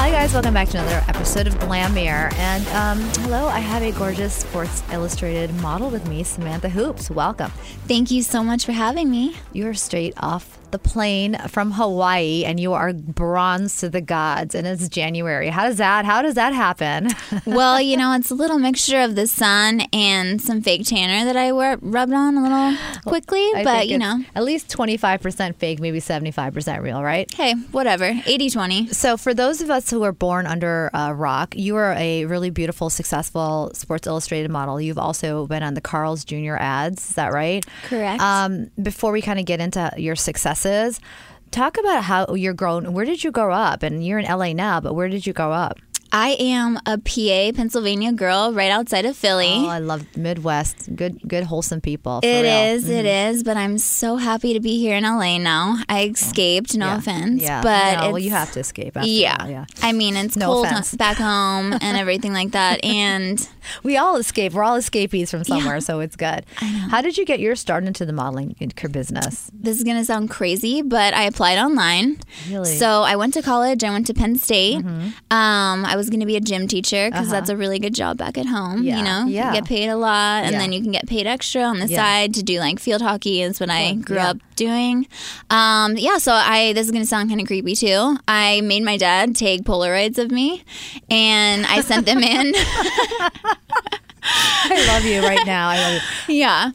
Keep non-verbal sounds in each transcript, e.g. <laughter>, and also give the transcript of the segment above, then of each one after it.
Hi, guys. Welcome back to another episode of Glamier. And um, hello, I have a gorgeous Sports Illustrated model with me, Samantha Hoopes. Welcome. Thank you so much for having me. You're straight off the plane from Hawaii and you are bronze to the gods and it's January. How does that how does that happen? <laughs> well, you know, it's a little mixture of the sun and some fake tanner that I wear, rubbed on a little quickly, I but you know. At least 25% fake, maybe 75% real, right? Hey, whatever. 80-20. So, for those of us who were born under a rock, you are a really beautiful, successful Sports Illustrated model. You've also been on the Carl's Jr. ads. Is that right? Correct. Um, before we kind of get into your successes, talk about how you're grown. Where did you grow up? And you're in LA now, but where did you grow up? I am a PA, Pennsylvania girl right outside of Philly. Oh, I love Midwest. Good, good, wholesome people. It is, it mm-hmm. is, but I'm so happy to be here in LA now. I escaped, no Yeah. offense, Yeah. but No, well, you have to escape. Yeah. a while, yeah. I mean, it's No cold offense. back home and <laughs> everything like that, and We all escape. We're all escapees from somewhere, so it's good. How did you get your start into the modeling business? this is gonna sound crazy, but I applied online. Really? Mm-hmm. So I went to college. I went to Penn State. Um, I was gonna be a gym teacher because that's a really good job back at home. Uh-huh. Yeah. You know, Yeah. you get paid a lot, and Yeah. then you can get paid extra on the Yeah. side to do like field hockey. Is what I grew yeah. up doing. Um, yeah. So I this is gonna sound kind of creepy too. I made my dad take Polaroids of me, and I sent them in. <laughs> I love you right now. I love you. <laughs> yeah.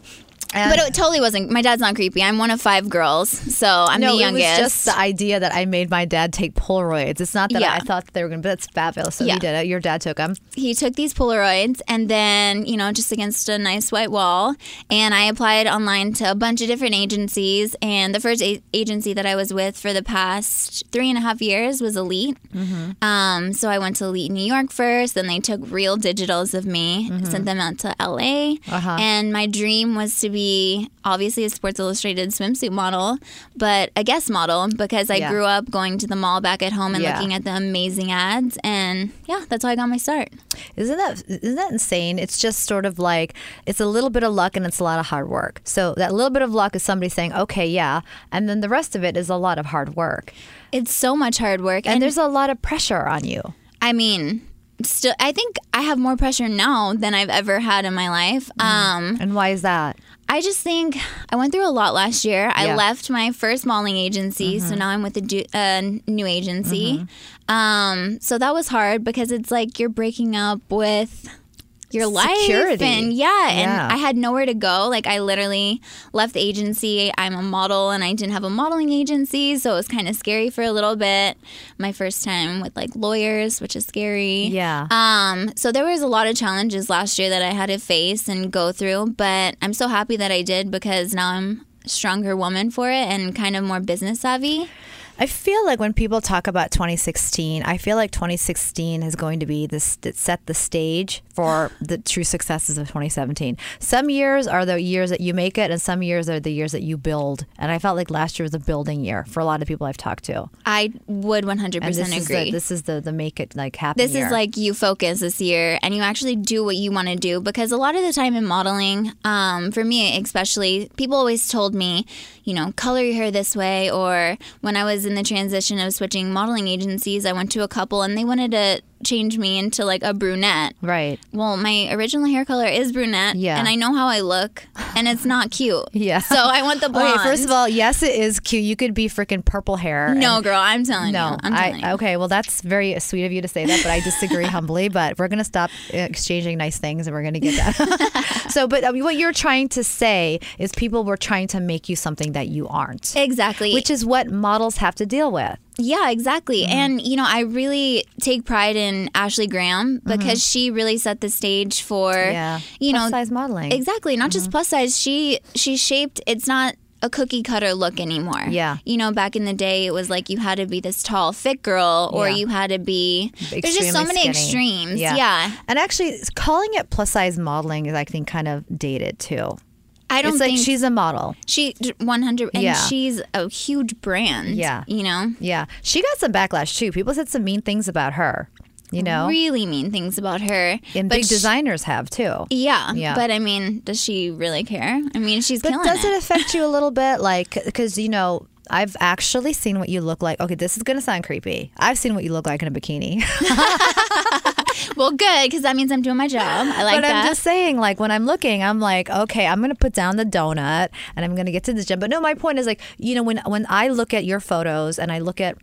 And- but it totally wasn't. My dad's not creepy. I'm one of five girls, so I'm no, the youngest. it was just the idea that I made my dad take Polaroids. It's not that Yeah. I thought that they were going to, but that's fabulous. So Yeah. you did it. Your dad took them. he took these Polaroids and then, you know, just against a nice white wall. And I applied online to a bunch of different agencies. And the first a- agency that I was with for the past three and a half years was Elite. Mm-hmm. Um, so I went to Elite New York first. Then they took real digitals of me, mm-hmm. sent them out to LA. Uh-huh. And my dream was to be obviously a Sports Illustrated swimsuit model, but a guest model because I Yeah. grew up going to the mall back at home and Yeah. looking at the amazing ads. And yeah, that's how I got my start. Isn't that isn't that insane? It's just sort of like it's a little bit of luck and it's a lot of hard work. So that little bit of luck is somebody saying, "Okay, yeah," and then the rest of it is a lot of hard work. It's so much hard work, And, and, there's a lot of pressure on you. I mean, still, I think I have more pressure now than I've ever had in my life. Um, And why is that? I just think I went through a lot last year. Yeah. I left my first modeling agency, so now I'm with a uh, new agency. Um, so that was hard because it's like you're breaking up with your life Security. and yeah, and Yeah. I had nowhere to go. Like I literally left the agency. I'm a model and I didn't have a modeling agency, so it was kind of scary for a little bit. My first time with like lawyers, which is scary. Yeah. Um, so there was a lot of challenges last year that I had to face and go through, but I'm so happy that I did because now I'm a stronger woman for it and kind of more business savvy. I feel like when people talk about 2016, I feel like 2016 is going to be this that set the stage for the true successes of 2017. Some years are the years that you make it, and some years are the years that you build. And I felt like last year was a building year for a lot of people I've talked to. I would 100% And this is agree. the, this is the the make it like happen. this year. is like you focus this year and you actually do what you want to do because a lot of the time in modeling um, for me especially people always told me you know color your hair this way or when i was in the transition of switching modeling agencies i went to a couple and they wanted to change me into like a brunette right. Well my original hair color is brunette Yeah. and i know how i look and it's not cute. Yeah. So I want the <laughs> blonde. Okay, first of all, yes, it is cute. You could be freaking purple hair. no, girl, I'm telling No, you. I'm I you. okay. Well, that's very sweet of you to say that, but I disagree <laughs> humbly. But we're gonna stop exchanging nice things, and we're gonna get that. <laughs> so, but I mean, what you're trying to say is people were trying to make you something that you aren't, Exactly. which is what models have to deal with. Yeah, exactly. Mm-hmm. And, you know, I really take pride in Ashley Graham because she really set the stage for, Mm-hmm. Yeah, you Plus know, size modeling. exactly. Not Mm-hmm. just plus size. She, she shaped, it's not a cookie cutter look anymore. Yeah. You know, back in the day, it was like you had to be this tall, fit girl or Yeah. you had to be, there's just so many skinny. extremes. Yeah. And actually, calling it plus size modeling is, I think, kind of dated too. I don't It's like think she's a model. she 100 and Yeah. she's a huge brand. Yeah. You know? Yeah, she got some backlash too. People said some mean things about her. You know, Really mean things about her. and But big sh- designers have too. Yeah, Yeah. But I mean, does she really care? I mean, she's But killing does it it. affect you a little <laughs> bit? Like, because you know, I've actually seen what you look like. Okay, this is gonna sound creepy. I've seen what you look like in a bikini. <laughs> Well, good because that means I'm doing my job. I like but that. I'm just saying, like, when I'm looking, I'm like, okay, I'm gonna put down the donut and I'm gonna get to the gym. But no, my point is like, you know, when when I look at your photos and I look at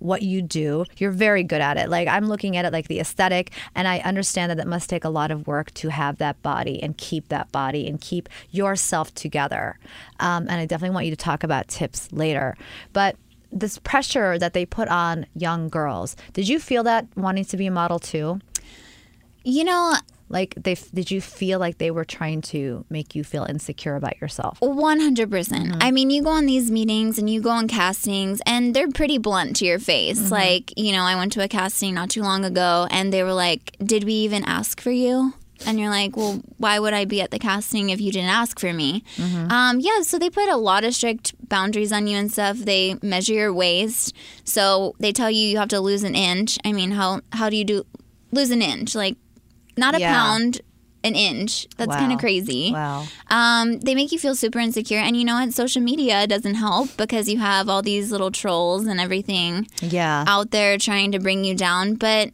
what you do, you're very good at it. Like I'm looking at it like the aesthetic, and I understand that it must take a lot of work to have that body and keep that body and keep yourself together. Um, and I definitely want you to talk about tips later, but. This pressure that they put on young girls. Did you feel that wanting to be a model too? you know, Like they did you feel like they were trying to make you feel insecure about yourself? 100%. percent mm-hmm. I mean, you go on these meetings and you go on castings, and they're pretty blunt to your face. Mm-hmm. Like, you know, I went to a casting not too long ago, and they were like, Did we even ask for you? And you're like, well, why would I be at the casting if you didn't ask for me? Mm-hmm. Um, yeah, so they put a lot of strict boundaries on you and stuff. They measure your waist, so they tell you you have to lose an inch. I mean, how how do you do lose an inch? Like, not a Yeah. pound, an inch. That's kind of crazy. Wow. Um, they make you feel super insecure, and you know what? Social media doesn't help because you have all these little trolls and everything Yeah. out there trying to bring you down. But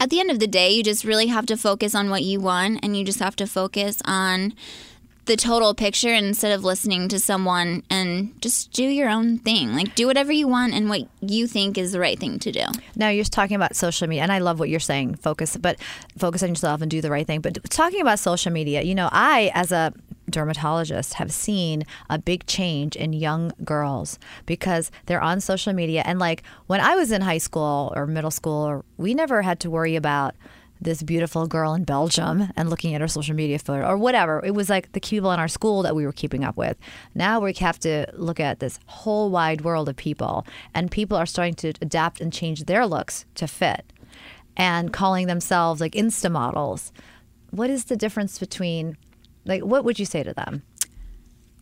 at the end of the day, you just really have to focus on what you want, and you just have to focus on the total picture instead of listening to someone and just do your own thing. Like do whatever you want and what you think is the right thing to do. Now you're talking about social media, and I love what you're saying. Focus, but focus on yourself and do the right thing. But talking about social media, you know, I as a dermatologist have seen a big change in young girls because they're on social media. And like when I was in high school or middle school, we never had to worry about this beautiful girl in Belgium and looking at her social media photo or whatever. It was like the people in our school that we were keeping up with. Now we have to look at this whole wide world of people, and people are starting to adapt and change their looks to fit and calling themselves like Insta models. What is the difference between, like, what would you say to them?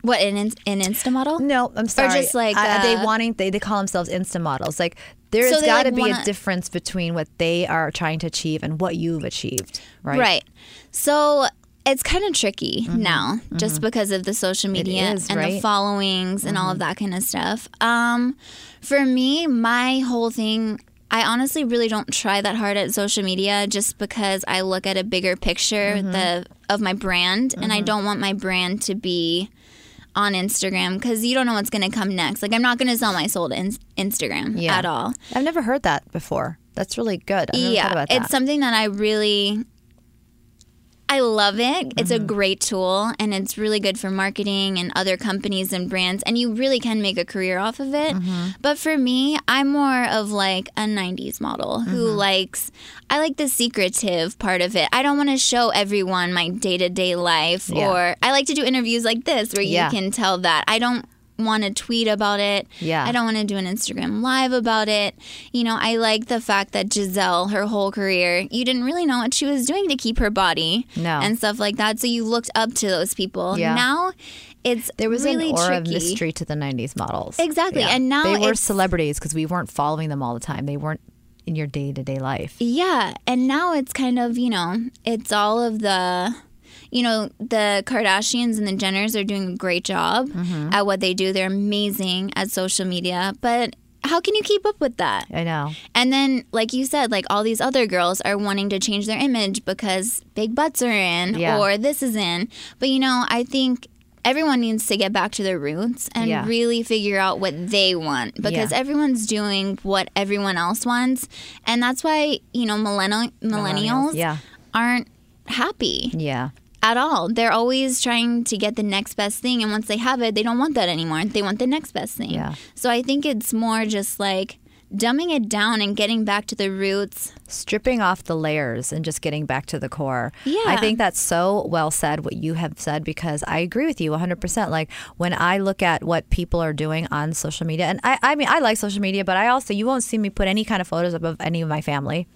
What an in- an Insta model? No, I'm sorry. Or just like, I- they uh, wanting they, they call themselves Insta models. Like there's So they, got to like, be a wanna- difference between what they are trying to achieve and what you've achieved, right? Right. So it's kind of tricky now just because of the social media Mm-hmm. is, and the right? Mm-hmm. followings and all of that kind of stuff. Um, for me, my whole thing, I honestly really don't try that hard at social media just because I look at a bigger picture Mm-hmm. the of my brand and I don't want my brand to be on Instagram because you don't know what's going to come next. Like I'm not going to sell my soul to in- Instagram Yeah. at all. I've never heard that before. That's really good. That. It's something that I really I love it. It's Mm-hmm. a great tool and it's really good for marketing and other companies and brands and you really can make a career off of it. Mm-hmm. But for me, I'm more of like a 90s model who Mm-hmm. likes I like the secretive part of it. I don't want to show everyone my day-to-day life Yeah. or I like to do interviews like this where Yeah. you can tell that. I don't want to tweet about it. Yeah. I don't want to do an Instagram live about it. You know, I like the fact that Gisele, her whole career, you didn't really know what she was doing to keep her body No. and stuff like that. So you looked up to those people. Yeah. Now it's there was really an aura tricky. of mystery to the 90s models. Exactly. And now they were celebrities because we weren't following them all the time. They weren't in your day to day life. Yeah, and now it's kind of, you know, it's all of the you know, the Kardashians and the Jenners are doing a great job Mm-hmm. at what they do. They're amazing at social media, but how can you keep up with that? I know. And then, like you said, like all these other girls are wanting to change their image because big butts are in Yeah. or this is in. But you know, I think everyone needs to get back to their roots and Yeah. really figure out what they want because Yeah. everyone's doing what everyone else wants. And that's why, you know, millennial, millennials yeah. aren't happy Yeah. At all. They're always trying to get the next best thing. And once they have it, they don't want that anymore. They want the next best thing. Yeah. So I think it's more just like dumbing it down and getting back to the roots. stripping off the layers and just getting back to the core. Yeah. I think that's so well said what you have said because I agree with you 100%. Like when I look at what people are doing on social media, and I, I mean, I like social media, but I also, you won't see me put any kind of photos up of any of my family.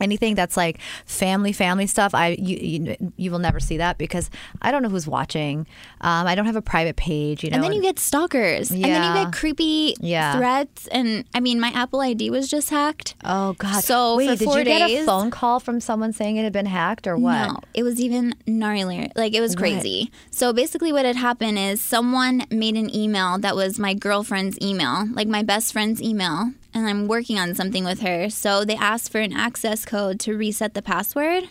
Anything that's like family, family stuff, I you, you you will never see that because I don't know who's watching. Um, I don't have a private page, you know. And then you get stalkers. And then you get creepy Yeah. threats. And I mean, my Apple ID was just hacked. oh god. So wait, did you get a phone call from someone saying it had been hacked or what? No, it was even gnarlier. Like it was crazy. So basically, what had happened is someone made an email that was my girlfriend's email, like my best friend's email, and I'm working on something with her. So they asked for an access code to reset the password.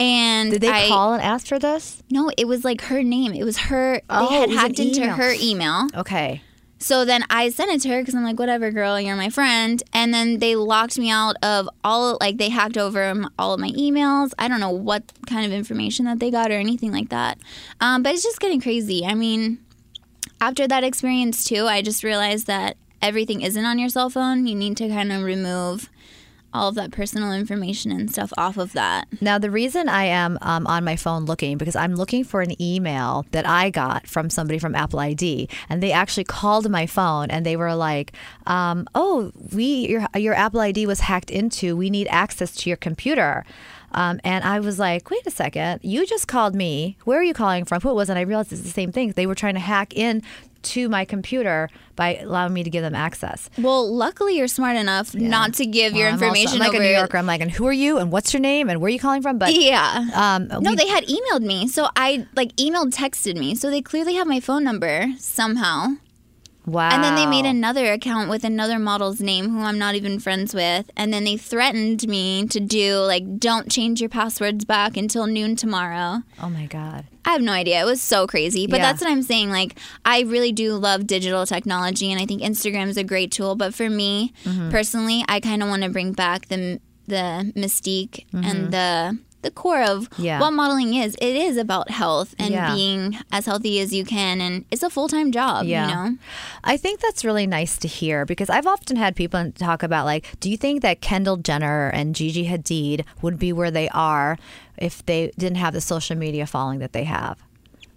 And Did they I, call and ask for this? No, it was like her name. It was her. Oh, they had it was an hacked into email. her email. Okay. So then I sent it to her because I'm like, whatever, girl, you're my friend. And then they locked me out of all, like, they hacked over all of my emails. I don't know what kind of information that they got or anything like that. Um, but it's just getting crazy. I mean, after that experience, too, I just realized that everything isn't on your cell phone. You need to kind of remove all of that personal information and stuff off of that. Now, the reason I am um, on my phone looking because I'm looking for an email that I got from somebody from Apple ID, and they actually called my phone and they were like, um, "Oh, we your your Apple ID was hacked into. We need access to your computer." Um, and I was like, "Wait a second! You just called me. Where are you calling from? Who it was?" And I realized it's the same thing. They were trying to hack in to my computer by allowing me to give them access. Well, luckily you're smart enough not to give your I'm also- information I'm like over. a New Yorker. I'm like, and who are you? And what's your name? And where are you calling from? But Yeah. um, No, we- they had emailed me. So I like emailed, texted me. So they clearly have my phone number somehow. Wow. And then they made another account with another model's name who I'm not even friends with. And then they threatened me to do like, don't change your passwords back until noon tomorrow. Oh my god. I have no idea. It was so crazy. But Yeah. that's what I'm saying. Like, I really do love digital technology, and I think Instagram is a great tool. But for me Mm-hmm. personally, I kind of want to bring back the the mystique and the the core of Mm-hmm. Yeah. what modeling is. It is about health and Yeah. being as healthy as you can, and it's a full time job. Yeah. You know. I think that's really nice to hear because I've often had people talk about like, do you think that Kendall Jenner and Gigi Hadid would be where they are if they didn't have the social media following that they have?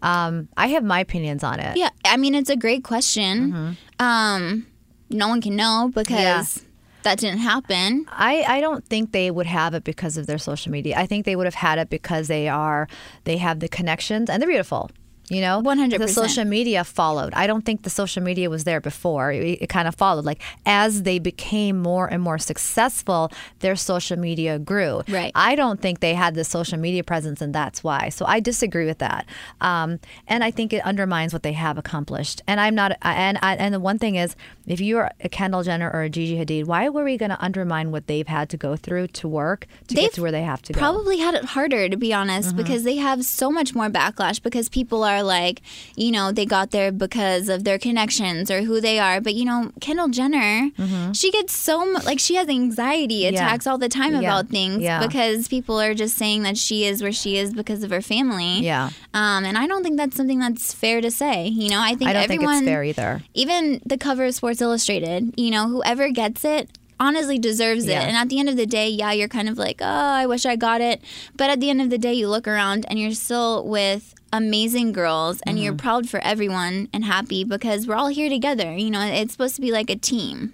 Um, I have my opinions on it. Yeah, I mean it's a great question. Um, no one can know because Mm-hmm. Yeah. That didn't happen. I, I don't think they would have it because of their social media. I think they would have had it because they are they have the connections and they're beautiful. You know, 100%. The social media followed. I don't think the social media was there before. It, it kind of followed. Like as they became more and more successful, their social media grew. Right. I don't think they had the social media presence, and that's why. So I disagree with that. Um, and I think it undermines what they have accomplished. And I'm not. And I, and the one thing is, if you're a Kendall Jenner or a Gigi Hadid, why were we going to undermine what they've had to go through to work to get They've to where they have to go? Probably had it harder to be honest Mm-hmm. because they have so much more backlash because people are like, you know, they got there because of their connections or who they are. But you know, Kendall Jenner, she gets so much like she has anxiety attacks all the time Mm-hmm. Yeah. about things Yeah. because people are just saying that she is where she is because of her family. Yeah. Um, and I don't think that's something that's fair to say. You know, I think I don't everyone think it's fair either. even the cover of Sports Illustrated, you know, whoever gets it honestly deserves it. Yeah. And at the end of the day, yeah, you're kind of like, oh, I wish I got it. But at the end of the day, you look around and you're still with amazing girls and Mm-hmm. you're proud for everyone and happy because we're all here together. You know, it's supposed to be like a team.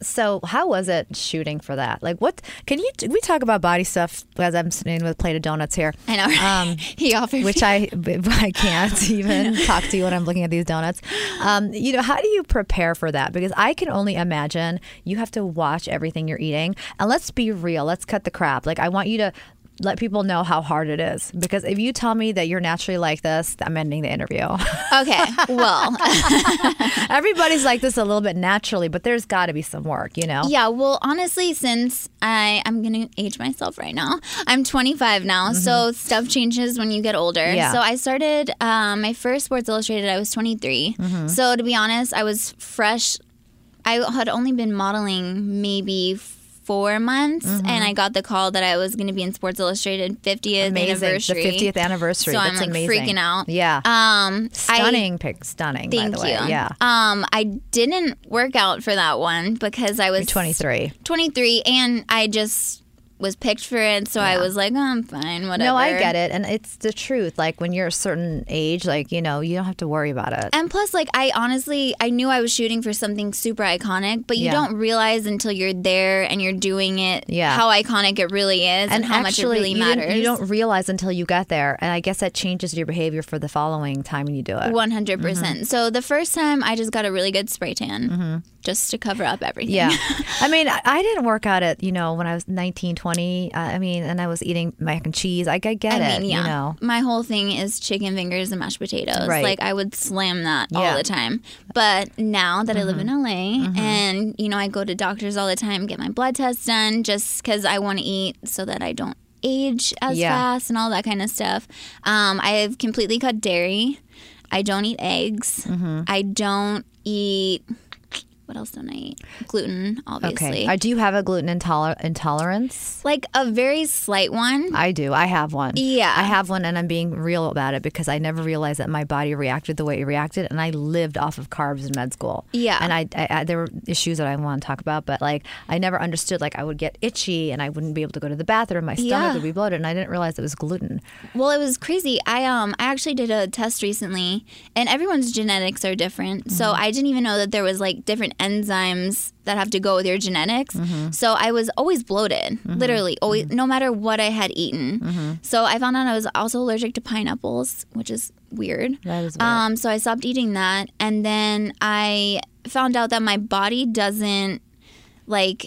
So how was it shooting for that? Like, what can you? We talk about body stuff as I'm sitting with a plate of donuts here. I know. right? <laughs> Um, he offered which I <laughs> I can't even <laughs> talk to you when I'm looking at these donuts. Um, you know, how do you prepare for that? Because I can only imagine you have to watch everything you're eating. And let's be real. Let's cut the crap. Like I want you to let people know how hard it is. Because if you tell me that you're naturally like this, I'm ending the interview. Okay, well, <laughs> Everybody's like this a little bit naturally, but there's got to be some work, you know? yeah. Well, honestly, since I I'm gonna age myself right now, I'm 25 now, so stuff changes when you get older. Mm-hmm. Yeah. So I started um, my first Sports Illustrated. I was 23. Mm-hmm. So to be honest, I was fresh. I had only been modeling maybe four months, Mm-hmm. and I got the call that I was going to be in Sports Illustrated 50th Amazing. anniversary. The 50th anniversary. So That's I'm like amazing. freaking out. Yeah. Um, I, stunning pic. Stunning, Thank by the way. you. Yeah. Um, I didn't work out for that one because I was 23. 23 and I just was picked for it so I was like oh, I'm fine whatever No, I get it. And it's the truth. Like when you're a certain age, like, you know, you don't have to worry about it. and plus like I honestly I knew I was shooting for something super iconic but you Yeah. don't realize until you're there and you're doing it Yeah. how iconic it really is and, how much it really matters you don't realize until you get there. And I guess that changes your behavior for the following time when you do it. 100%. percent So the first time I just got a really good spray tan just to cover up everything. Mm-hmm. Yeah. <laughs> I mean, I, I didn't work out at, you know, when I was 19, 20. Uh, I mean, and I was eating mac and cheese. I, I get I it, mean, yeah. you know. My whole thing is chicken fingers and mashed potatoes. Right. Like I would slam that Yeah. Mm-hmm. all the time. But now that I live in LA and you know I go to doctors all the time, get my blood tests done just because I want to eat so that I don't age as Yeah. fast and all that kind of stuff. Um, I've completely cut dairy. I don't eat eggs. Mm-hmm. I don't eat. What else don't I eat? Gluten, obviously. Okay. Uh, do you have a gluten intoler- intolerance? like a very slight one. I do. I have one. Yeah. I have one, and I'm being real about it because I never realized that my body reacted the way it reacted, and I lived off of carbs in med school. Yeah. And I, I, I there were issues that I want to talk about, but like I never understood. Like I would get itchy, and I wouldn't be able to go to the bathroom. My stomach Yeah. would be bloated, and I didn't realize it was gluten. Well, it was crazy. I um I actually did a test recently, and everyone's genetics are different. So Mm-hmm. I didn't even know that there was like different enzymes that have to go with your genetics. Mm-hmm. So I was always bloated, literally always, no matter what I had eaten. Mm-hmm. So I found out I was also allergic to pineapples, which is weird. That is weird. Um, so I stopped eating that, and then I found out that my body doesn't like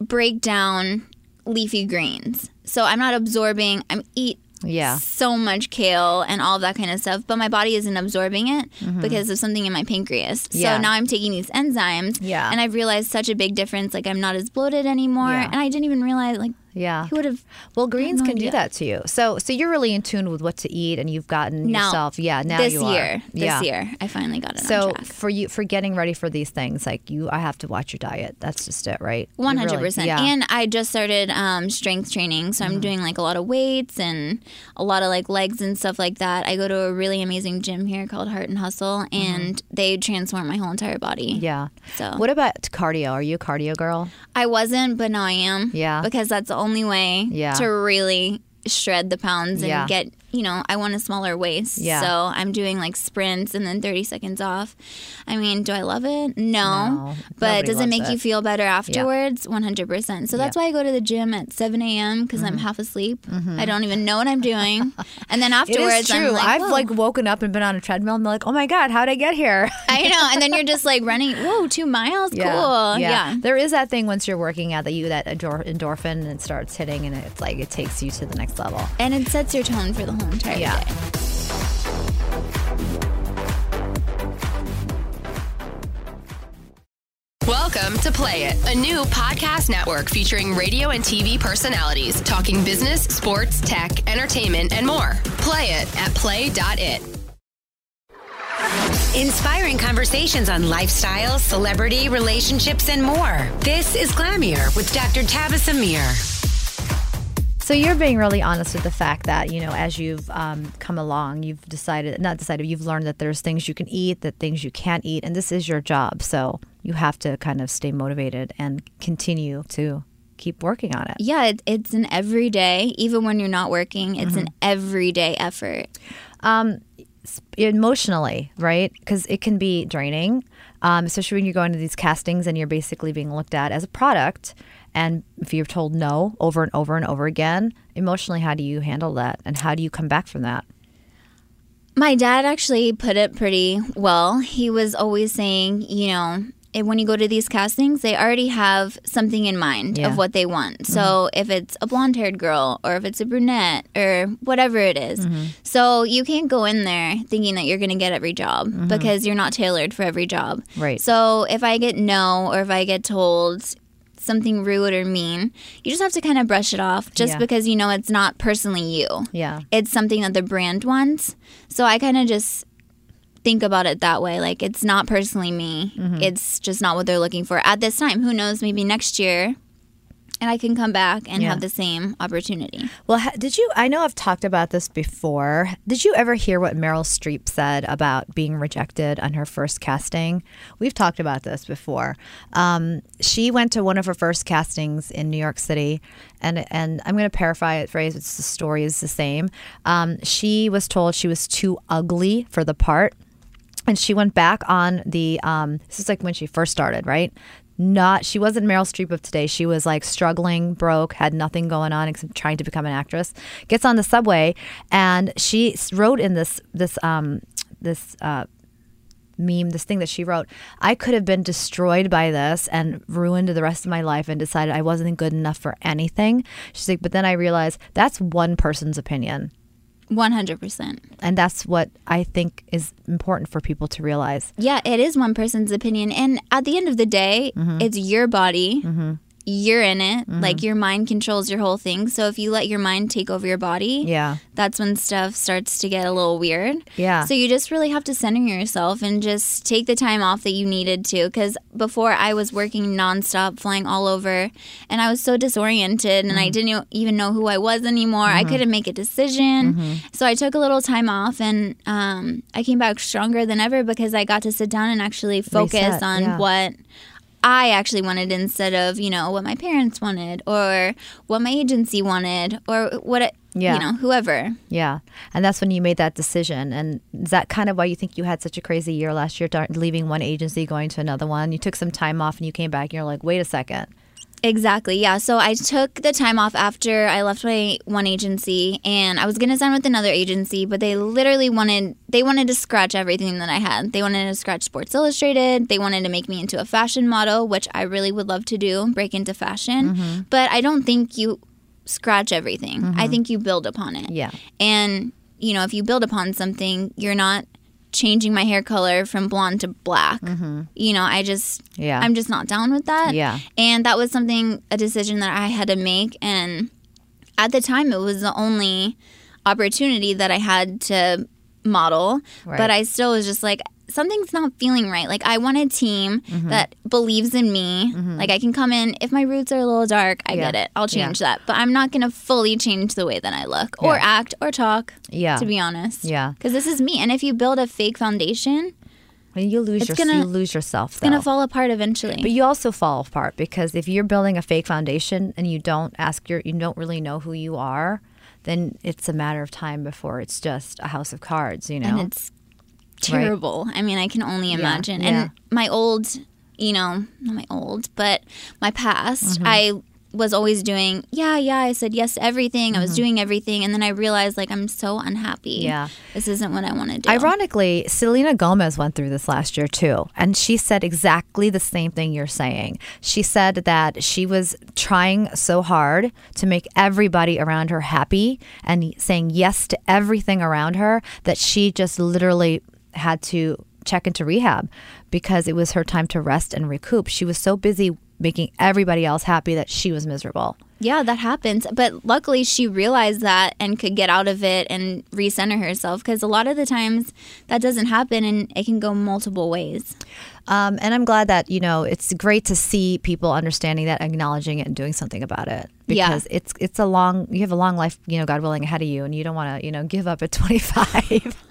break down leafy greens. So I'm not absorbing. I'm eat Yeah. so much kale and all that kind of stuff, but my body isn't absorbing it because of something in my pancreas. Mm-hmm. Yeah. So now I'm taking these enzymes, Yeah. and I've realized such a big difference. Like I'm not as bloated anymore, Yeah. and I didn't even realize like Yeah. who would have. Well, greens no can do that to you. So, so you're really in tune with what to eat, and you've gotten Now, yourself. Yeah. Now this you are. year, this yeah. year, I finally got it So for you, for getting ready for these things, like you, I have to watch your diet. That's just it, right? One hundred percent. Mm-hmm. And I just started um, strength training, so I'm doing like a lot of weights and a lot of like legs and stuff like that. I go to a really amazing gym here called Heart and Hustle, and they transform my whole entire body. Mm-hmm. yeah. So What about cardio? Are you a cardio girl? I wasn't, but now I am. Yeah. Because that's the only way Yeah. to really shred the pounds and Yeah. get, you know, I want a smaller waist. Yeah. So I'm doing like sprints and then 30 seconds off. I mean, do I love it? No. No, but does it make it. you feel better afterwards? 100%. So that's Yeah. why I go to the gym at 7 a.m. because Mm-hmm. I'm half asleep. I don't even know what I'm doing. <laughs> and then afterwards, is true. I'm like, I've like woken up and been on a treadmill and been like, oh my god, how'd I get here? I know. And then you're just like running, <laughs> whoa, two miles? Cool. yeah. There is that thing once you're working out that you that endorphin and it starts hitting and it's like it takes you to the next level. And it sets your tone for the whole entire Yeah. day. Welcome to Play It, a new podcast network featuring radio and TV personalities talking business, sports, tech, entertainment, and more. Play it at play.it. Inspiring conversations on lifestyle, celebrity, relationships, and more. This is Glamier with Dr. Tabasum Mir. So you're being really honest with the fact that you know as you've um, come along, you've decided not decided, you've learned that there's things you can eat, that things you can't eat, and this is your job. So you have to kind of stay motivated and continue to keep working on it. Yeah, it, it's an everyday, even when you're not working, it's an everyday effort. emotionally, right? Because it can be draining, um, especially when you're going to these castings and you're basically being looked at as a product. And if you're told no over and over and over again, emotionally, how do you handle that? And how do you come back from that? My dad actually put it pretty well. He was always saying, you know, when you go to these castings, they already have something in mind Yeah. of what they want. Mm-hmm. So if it's a blonde haired girl or if it's a brunette or whatever it is. Mm-hmm. So you can't go in there thinking that you're going to get every job mm-hmm. because you're not tailored for every job. Right. So if I get no or if I get told something rude or mean, you just have to kind of brush it off just Yeah. because you know it's not personally you Yeah. it's something that the brand wants. So I kind of just think about it that way. Like it's not personally me. Mm-hmm. It's just not what they're looking for at this time. Who knows? Maybe next year, and I can come back and Yeah. have the same opportunity. Well, ha- did you? I know I've talked about this before. Did you ever hear what Meryl Streep said about being rejected on her first casting? We've talked about this before. Um, she went to one of her first castings in New York City, and and I'm going to paraphrase it. It's the story is the same. Um, she was told she was too ugly for the part and she went back on the um this is like when she first started right not she wasn't meryl streep of today. She was like struggling broke had nothing going on except trying to become an actress. Gets on the subway and she wrote in this this um this uh meme this thing that she wrote i could have been destroyed by this and ruined the rest of my life and decided i wasn't good enough for anything. She's like but then i realized that's one person's opinion One hundred percent. and that's what i think is important for people to realize Yeah, it is one person's opinion, and at the end of the day, Mm-hmm. it's your body. You're in it. Mm-hmm. Like your mind controls your whole thing. So if you let your mind take over your body, yeah that's when stuff starts to get a little weird. Yeah. So you just really have to center yourself and just take the time off that you needed to. Because before I was working nonstop, flying all over, and I was so disoriented and I mm-hmm. didn't even know who I was anymore. I mm-hmm. couldn't make a decision. So I took a little time off and um, I came back stronger than ever because I got to sit down and actually focus Reset, on yeah. what. I actually wanted instead of, you know, what my parents wanted or what my agency wanted or what, it, Yeah. you know, whoever. Yeah. And that's when you made that decision. And is that kind of why you think you had such a crazy year last year, leaving one agency, going to another one? You took some time off and you came back and you're like, wait a second. Exactly. Yeah. So I took the time off after I left my one agency and I was going to sign with another agency, but they literally wanted they wanted to scratch everything that I had. They wanted to scratch Sports Illustrated. They wanted to make me into a fashion model, which I really would love to do, break into fashion. Mm-hmm. But I don't think you scratch everything. I mm-hmm. think you build upon it. Yeah. And you know, if you build upon something, you're not changing my hair color from blonde to black. Mm-hmm. You know, I just Yeah. I'm just not down with that. Yeah. And that was something, a decision that I had to make. And at the time, it was the only opportunity that I had to model. Right. But I still was just like, something's not feeling right. Like, I want a team Mm-hmm. that believes in me. Like, I can come in, if my roots are a little dark, I Yeah. get it. I'll Yeah. change that. But I'm not going to fully change the way that I look or Yeah. act or talk, Yeah. to be honest. Yeah. Because this is me. And if you build a fake foundation, And you lose It's your, gonna- you lose yourself. it's going to fall apart eventually. But you also fall apart because if you're building a fake foundation and you don't ask your, you don't really know who you are, then it's a matter of time before it's just a house of cards. You know. and it's terrible. I mean, I can only imagine. yeah. And my old, you know, not my old, but my past, Mm-hmm. I was always doing, yeah, yeah. I said yes to everything. I was Mm-hmm. doing everything, and then I realized like I'm so unhappy. Yeah. this isn't what I want to do. Ironically, Selena Gomez went through this last year too. And she said exactly the same thing you're saying. She said that she was trying so hard to make everybody around her happy and saying yes to everything around her that she just literally had to check into rehab because it was her time to rest and recoup. She was so busy making everybody else happy that she was miserable. Yeah, that happens. But luckily, she realized that and could get out of it and recenter herself. Because a lot of the times that doesn't happen, and it can go multiple ways. Um, and I'm glad that you know it's great to see people understanding that, acknowledging it, and doing something about it. Yeah. Because it's it's a long you have a long life, you know, God willing, ahead of you, and you don't want to you know give up at <laughs> 25.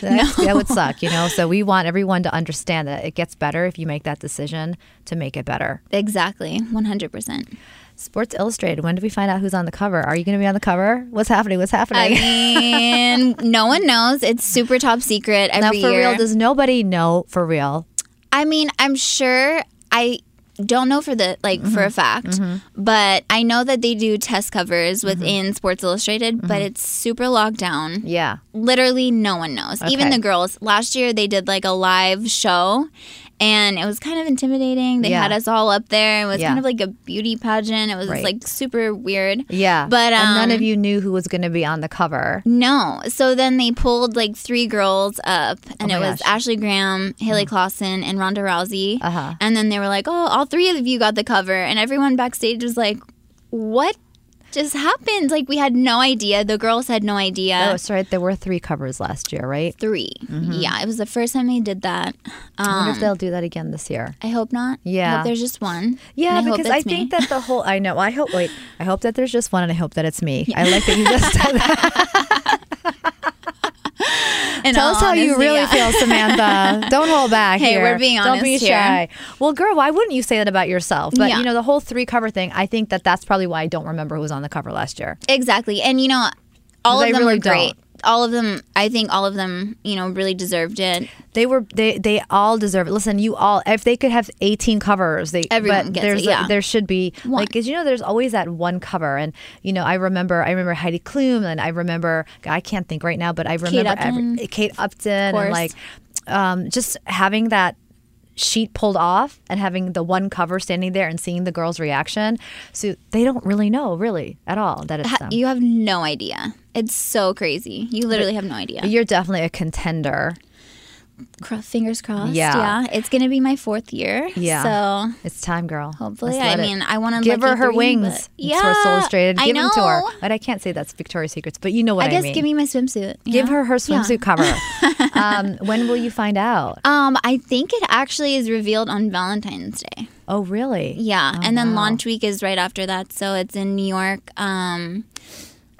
That's- That would suck, you know. So we want everyone to understand that it gets better if you make that decision to make it better. Exactly, one hundred percent. Sports Illustrated. When do we find out who's on the cover? Are you going to be on the cover? What's happening? What's happening? I mean, <laughs> no one knows. It's super top secret now, for year. real, does nobody know for real? I mean, I'm sure I don't know for the like for a mm-hmm. fact, mm-hmm. but I know that they do test covers mm-hmm. within Sports Illustrated, but it's super locked down. Yeah. Literally no one knows. Even the girls. Last year they did like a live show and it was kind of intimidating. They Yeah. had us all up there. It was Yeah. kind of like a beauty pageant. It was Right. like super weird. Yeah. But, and none um, of you knew who was going to be on the cover. No. So then they pulled like three girls up, and Oh it was gosh. Ashley Graham, Hailey Clauson, and Ronda Rousey. Uh-huh. And then they were like, "Oh, all three of you got the cover," and everyone backstage was like, "What just happened?" Like we had no idea. The girls had no idea. Oh, right. There were three covers last year, right? 3 Yeah, it was the first time they did that. I wonder if Um, they'll do that again this year. I hope not. I Yeah. hope there's just one. Yeah, I because I it's me. think that the whole I know. I hope wait. I hope that there's just one, and I hope that it's me. I like that you just said that. <laughs> Tell us how you really yeah. feel, Samantha. <laughs> Don't hold back. Hey, here. we're being honest. Don't be honest here. shy. Well, girl, why wouldn't you say that about yourself? But Yeah. you know, the whole three cover thing. I think that that's probably why I don't remember who was on the cover last year. Exactly. And you know, all of I them really were great. don't. All of them, I think all of them, you know, really deserved it. They were they they all deserve it. Listen, you all if they could have 18 covers, they Everyone but gets there's it, yeah. there should be One. like cuz you know there's always that one cover and you know I remember I remember Heidi Klum and I remember I can't think right now but I remember Upton. every, Kate Upton and like um, just having that sheet pulled off and having the one cover standing there and seeing the girls reaction so they don't really know really at all that it's them. You have no idea. It's so crazy. You literally have no idea. You're definitely a contender. Cro- fingers crossed. Yeah. Yeah. It's going to be my fourth year. Yeah. So It's time, girl. hopefully, I mean, I want to give her her wings. Yeah. for Sports Illustrated. Give them to her. But I can't say that's Victoria's Secrets. But you know what I mean? I, guess mean. give me my swimsuit. Give know? her her Yeah. swimsuit cover. <laughs> um, when will you find out? Um, I think it actually is revealed on Valentine's Day. Oh, really? Yeah, Oh, and then wow. launch week is right after that. So it's in New York. Um,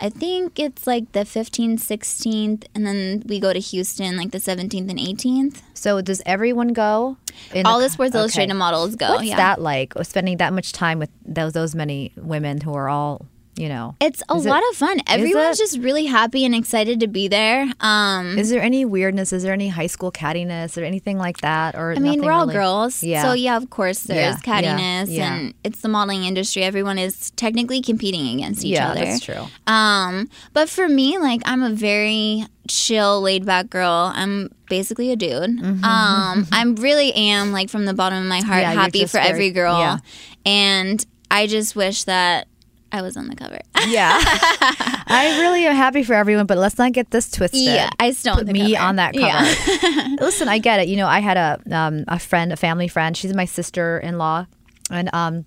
I think it's like the 15th, 16th, and then we go to Houston like the 17th and 18th. So does everyone go? In All the Sports okay. Illustrated models go. What's yeah. that like? Spending that much time with those those many women who are all you know. It's a Is it- lot of fun. Everyone's just really happy and excited to be there. Um, Is there any weirdness? Is there any high school cattiness or anything like that? Or I mean, we're all really? girls. Yeah. So, yeah, of course, there's Yeah, cattiness, yeah. and it's the modeling industry. Everyone is technically competing against each yeah, other. that's true. Um, but for me, like I'm a very chill, laid back girl. I'm basically a dude. Mm-hmm. Um, <laughs> I really am like from the bottom of my heart happy for very- every girl. And I just wish that I was on the cover. Yeah. <laughs> I really am happy for everyone, but let's not get this twisted. yeah, I still Put the me cover. on that cover. Yeah. <laughs> Listen, I get it. You know, I had a um, a friend, a family friend. She's my sister in law, and um,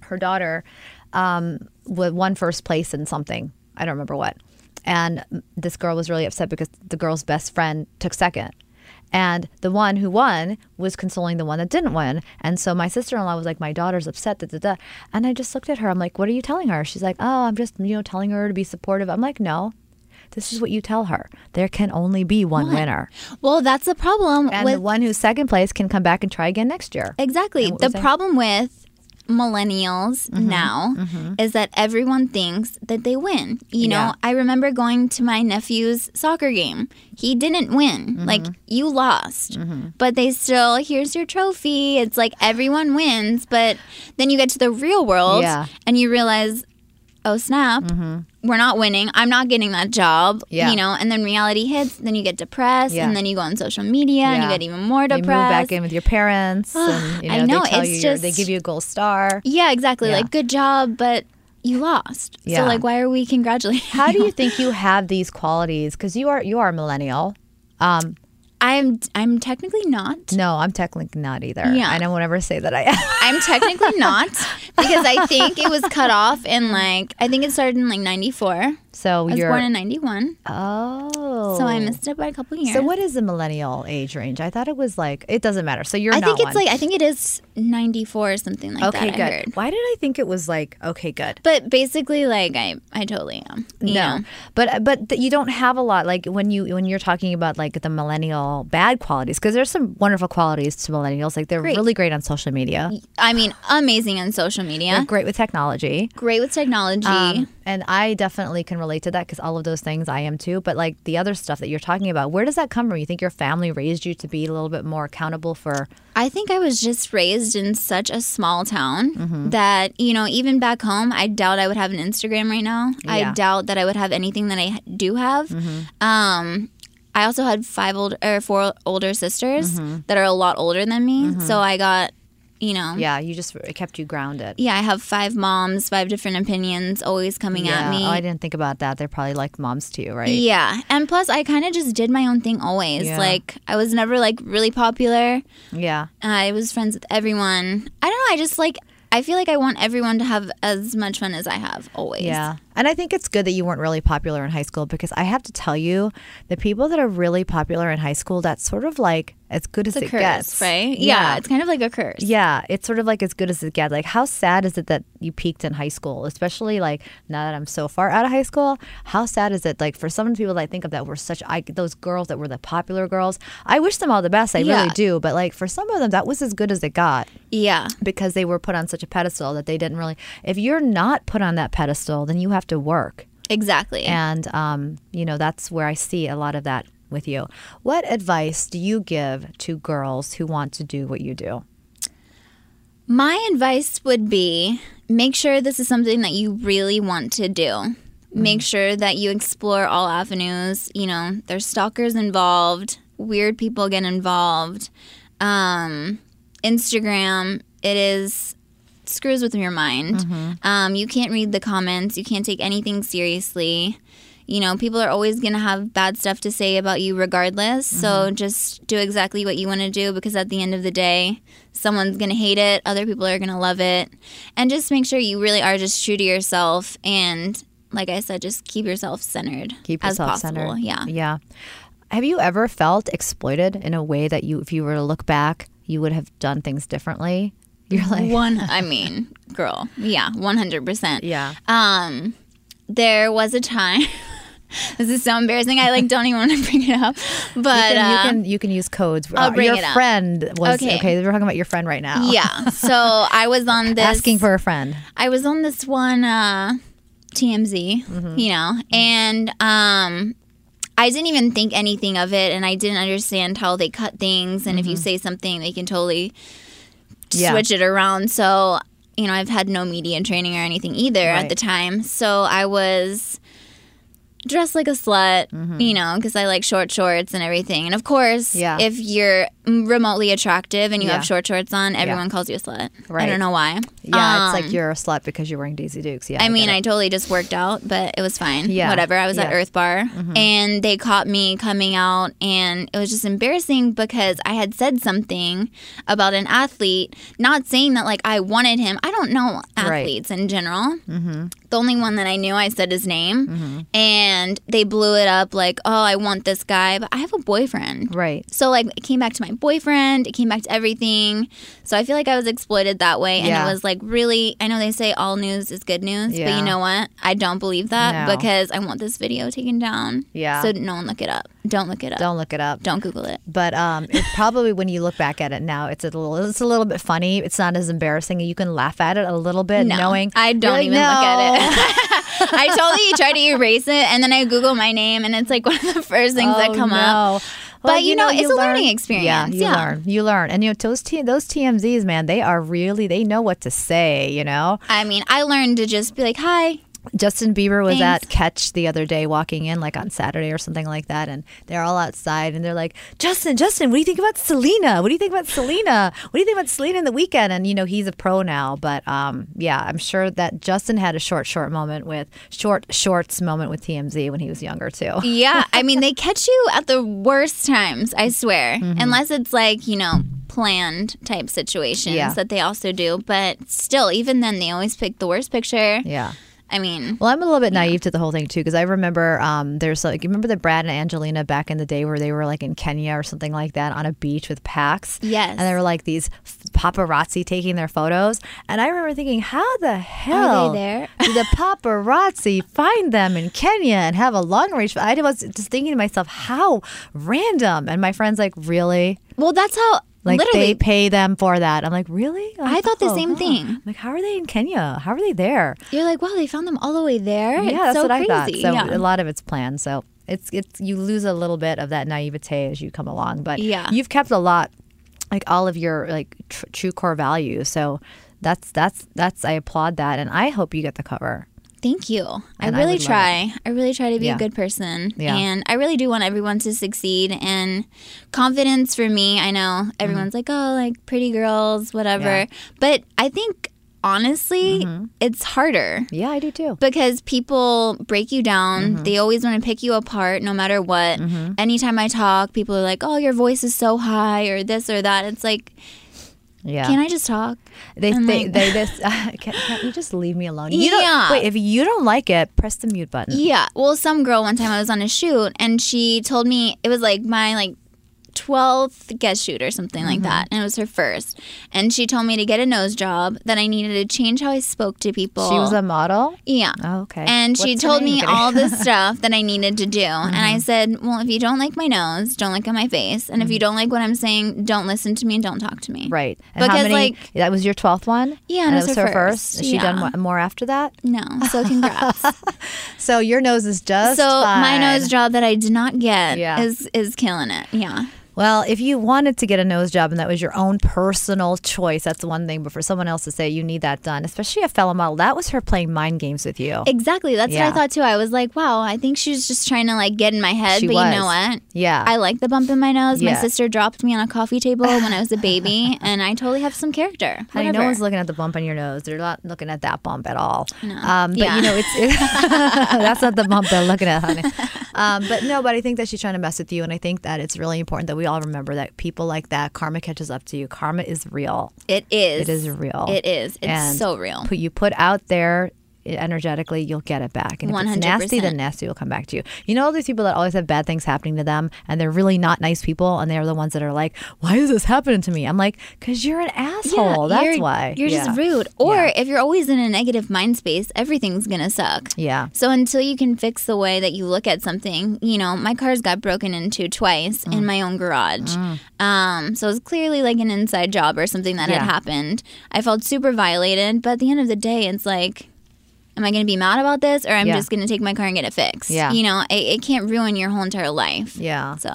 her daughter um, won first place in something. I don't remember what. And this girl was really upset because the girl's best friend took second. And the one who won was consoling the one that didn't win. And so my sister in law was like, My daughter's upset. Da, da, da. And I just looked at her. I'm like, What are you telling her? She's like, Oh, I'm just, you know, telling her to be supportive. I'm like, No, this is what you tell her. There can only be one winner. Well, that's the problem And with the one who's second place can come back and try again next year. Exactly. The problem with millennials Mm-hmm. now is that everyone thinks that they win. You know, Yeah. I remember going to my nephew's soccer game. He didn't win. Mm-hmm. Like you lost. But they still here's your trophy. It's like everyone wins, but then you get to the real world Yeah. Mm-hmm. and you realize oh snap we're not winning i'm not getting that job Yeah. you know and then reality hits then you get depressed Yeah. and then you go on social media and you get even more depressed. You move back in with your parents, and you know, I know, they tell it's you you're- they give you a gold star. yeah, exactly. Yeah. Like, good job, but you lost. Yeah. So, like, why are we congratulating? How do you think you have these qualities? Because you are you are a millennial. Um, I'm I'm technically not. no, I'm technically not either. Yeah. I don't ever say that I am. <laughs> I'm technically not because I think it was cut off in like I think it started in like '94. So I was you're born in '91, oh, so I missed it by a couple years. So what is the millennial age range? I thought it was like it doesn't matter. So you're I think it's one. like I think it is '94 or something like okay, that. Okay, good. Why did I think it was like okay, good? But basically, like I I totally am. no, know? but but you don't have a lot like when you when you're talking about like the millennial bad qualities because there's some wonderful qualities to millennials. Like they're Great. really great on social media. I mean, amazing on social media. They're great with technology. Great with technology. Um, and I definitely can relate to that because all of those things I am too. But like the other stuff that you're talking about, where does that come from? You think your family raised you to be a little bit more accountable for? I think I was just raised in such a small town Mm-hmm. that, you know, even back home, I doubt I would have an Instagram right now. Yeah. Mm-hmm. I doubt that I would have anything that I do have. Um, I also had five old or four older sisters Mm-hmm. that are a lot older than me. So I got, you know, Yeah, you just it kept you grounded. yeah, I have five moms, five different opinions always coming at me. Oh, I didn't think about that. They're probably like moms to you, right? Yeah. And plus, I kind of just did my own thing always. Yeah. Like, I was never like really popular. Yeah. I was friends with everyone. I don't know. I just like, I feel like I want everyone to have as much fun as I have always. Yeah. And I think it's good that you weren't really popular in high school because I have to tell you, the people that are really popular in high school, that's sort of like as good as It's a it curse, gets. right? Yeah. It's kind of like a curse. Yeah, it's sort of like as good as it gets. Like, how sad is it that you peaked in high school? Especially like now that I'm so far out of high school, how sad is it? Like for some of the people that I think of that were such I, those girls that were the popular girls. I wish them all the best. I really do. But like for some of them, that was as good as it got Yeah. because they were put on such a pedestal that they didn't really. If you're not put on that pedestal, then you have to work. Exactly. And, um, you know, that's where I see a lot of that with you. What advice do you give to girls who want to do what you do? My advice would be make sure this is something that you really want to do. Make sure that you explore all avenues. You know, there's stalkers involved, weird people get involved. Um, Instagram, it is screws with your mind. Um, you can't read the comments, you can't take anything seriously. You know, people are always going to have bad stuff to say about you regardless. So just do exactly what you want to do because at the end of the day, someone's going to hate it, other people are going to love it. And just make sure you really are just true to yourself and like I said, just keep yourself centered keep as yourself possible. centered. Yeah. Yeah. Have you ever felt exploited in a way that you, if you were to look back, you would have done things differently? You're like, One, I <laughs> mean, girl, yeah, one hundred percent. yeah. Um, there was a time. <laughs> this is so embarrassing. I like don't even want to <laughs> bring it up, but you, can, uh, you can you can use codes. I'll Uh, bring your it up. friend was Okay. okay. We're talking about your friend right now. yeah. So <laughs> I was on this asking for a friend. I was on this one uh, TMZ, Mm-hmm. you know, and um, I didn't even think anything of it, and I didn't understand how they cut things, and if you say something, they can totally Mm-hmm. Yeah. switch it around. So you know, I've had no media training or anything either at the time, so I was dressed like a slut, Mm-hmm. you know, because I like short shorts and everything. And of course, Yeah. if you're remotely attractive and you Yeah. have short shorts on, everyone calls you a slut. Right. I don't know why. Yeah, it's Um, like you're a slut because you're wearing Daisy Dukes. Yeah, I mean, I totally just worked out, but it was fine. Yeah. Whatever. I was at Yeah. Mm-hmm. Earth Bar and they caught me coming out, and it was just embarrassing because I had said something about an athlete, not saying that like I wanted him. I don't know Right. athletes in general. Mm-hmm. The only one that I knew, I said his name, and they blew it up like, oh, I want this guy, but I have a boyfriend. right. So like it came back to my boyfriend, it came back to everything. So I feel like I was exploited that way and Yeah. it was like really I know they say all news is good news, but you know what? I don't believe that No. because I want this video taken down. Yeah. So no one look it up. Don't look it up. Don't look it up. Don't Google it. But um, <laughs> probably when you look back at it now, it's a little it's a little bit funny. It's not as embarrassing. You can laugh at it a little bit, No, knowing I don't You're like, even look at it. <laughs> I totally try to <laughs> erase it and then I Google my name and it's like <laughs> one of the first things that Oh, come no. up. Well, But, you know, it's a learn- learning experience. Yeah, you Yeah. learn. You learn, and you know those T- those TMZs, man, they are really they know what to say. You know, I mean, I learned to just be like, "Hi, Justin Bieber was Thanks. at Catch the other day, walking in like on Saturday or something like that, and they're all outside, and they're like, "Justin, Justin, what do you think about Selena? What do you think about Selena? What do you think about Selena in the Weeknd?" And you know, he's a pro now, but um, yeah, I'm sure that Justin had a short, short moment with short shorts moment with TMZ when he was younger too. <laughs> Yeah, I mean they catch you at the worst times, I swear. Mm-hmm. Unless it's like, you know, planned type situations Yeah. that they also do, but still even then they always pick the worst picture. Yeah. I mean, Well, I'm a little bit naive to the whole thing too, because I remember um, there's like you remember the Brad and Angelina back in the day where they were like in Kenya or something like that on a beach with packs. Yes. and there were like these paparazzi taking their photos, and I remember thinking, how the hell are they there? <laughs> did the paparazzi find them in Kenya and have a long range? I was just thinking to myself, how random. And my friend's like, really? well that's how Like literally they pay them for that? I'm like, really? I'm I like, thought the "Oh, same huh." thing. Like, how are they in Kenya? How are they there? you're like, wow, they found them all the way there. Yeah, it's that's so what crazy. I thought. So yeah. a lot of it's planned. So it's it's you lose a little bit of that naivete as you come along, but Yeah. you've kept a lot, like all of your like tr- true core values. So that's that's that's I applaud that, and I hope you get the cover. Thank you. And I I really love try. I really try to be Yeah. a good person. Yeah. And I really do want everyone to succeed. And confidence for me, I know everyone's like, oh, like pretty girls, whatever. Mm-hmm. Yeah. But I think honestly, it's harder. Yeah, I do too. Because people break you down. Mm-hmm. They always want to pick you apart no matter what. Anytime I talk, people are like, oh, your voice is so high or this or that. It's like, Yeah. can I just talk? They I'm they, like- they <laughs> this <laughs> uh, can't, can't you just leave me alone? You don't, Yeah. wait, if you don't like it, press the mute button. Yeah. Well, some girl one time I was on a shoot and she told me it was like my like 12th guest shoot or something like mm-hmm. that and it was her first and she told me to get a nose job that i needed to change how i spoke to people She was a model. yeah Oh, okay. and she What's her told me all the <laughs> stuff that I needed to do. And I mm-hmm. said, Well, if you don't like my nose, don't look at my face. And if you mm-hmm. don't like what I'm saying, don't listen to me and don't talk to me. Right. And Because, many, like- that was your 12th one? Yeah, And it was her her first. first. Has she done Yeah. mo- more after that? No. So congrats. <laughs> So your nose is just so my nose job that I did not get Yeah. is is killing it. Yeah. Well, if you wanted to get a nose job and that was your own personal choice, that's one thing. But for someone else to say you need that done, especially a fellow model, that was her playing mind games with you. Exactly. That's Yeah. what I thought too. I was like, wow, I think she's just trying to like get in my head. She but was. you know what? Yeah. I like the bump in my nose. Yeah. My sister dropped me on a coffee table when I was a <laughs> baby, and I totally have some character. Honey, no one's looking at the bump on your nose. They're not looking at that bump at all. No. Um, but Yeah. you know, it's it, <laughs> that's not the bump they're looking at, honey. <laughs> Um, but no, but I think that she's trying to mess with you, and I think that it's really important that we all remember that people like that, karma catches up to you. Karma is real. It is. It is real. It is. It's And so real. Put you put out there energetically, you'll get it back. And if it's nasty, 100%. then nasty will come back to you. You know all these people that always have bad things happening to them, and they're really not nice people, and they're the ones that are like, "Why is this happening to me?" I'm like, "Cause you're an asshole. That's you're, why. You're Yeah. just rude. Or Yeah. if you're always in a negative mind space, everything's gonna suck. Yeah. So until you can fix the way that you look at something, you know, my car's got broken into twice Mm. in my own garage. Um, so it was clearly like an inside job or something that Yeah. had happened. I felt super violated, but at the end of the day, it's like. Am I going to be mad about this, or I'm Yeah. just going to take my car and get it fixed? Yeah. you know, it, it can't ruin your whole entire life. Yeah. So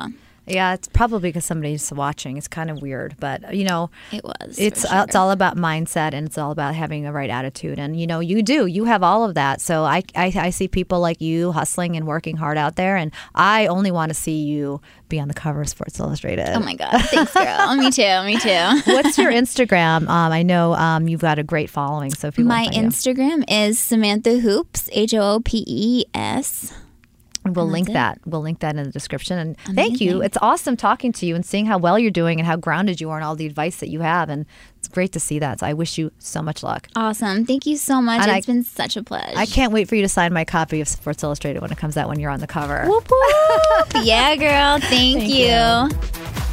Yeah, it's probably because somebody's watching. It's kind of weird, but you know, it was. it's sure. it's all about mindset and it's all about having the right attitude. And you know, you do. You have all of that. So I I, I see people like you hustling and working hard out there, and I only want to see you be on the cover of Sports Illustrated. Oh my god! Thanks, girl. <laughs> me too. Me too. What's your <laughs> Instagram? Um, I know um, you've got a great following. So if you My want to find you. Instagram is Samantha Hoopes, H O O P E S. We'll link it. that. We'll link that in the description. And thank you. It's awesome talking to you and seeing how well you're doing and how grounded you are and all the advice that you have. And it's great to see that. So I wish you so much luck. Awesome. Thank you so much. And It's I- been such a pleasure. I can't wait for you to sign my copy of Sports Illustrated when it comes out when you're on the cover. Whoop, whoop. <laughs> yeah, girl. Thank, Thank you. you.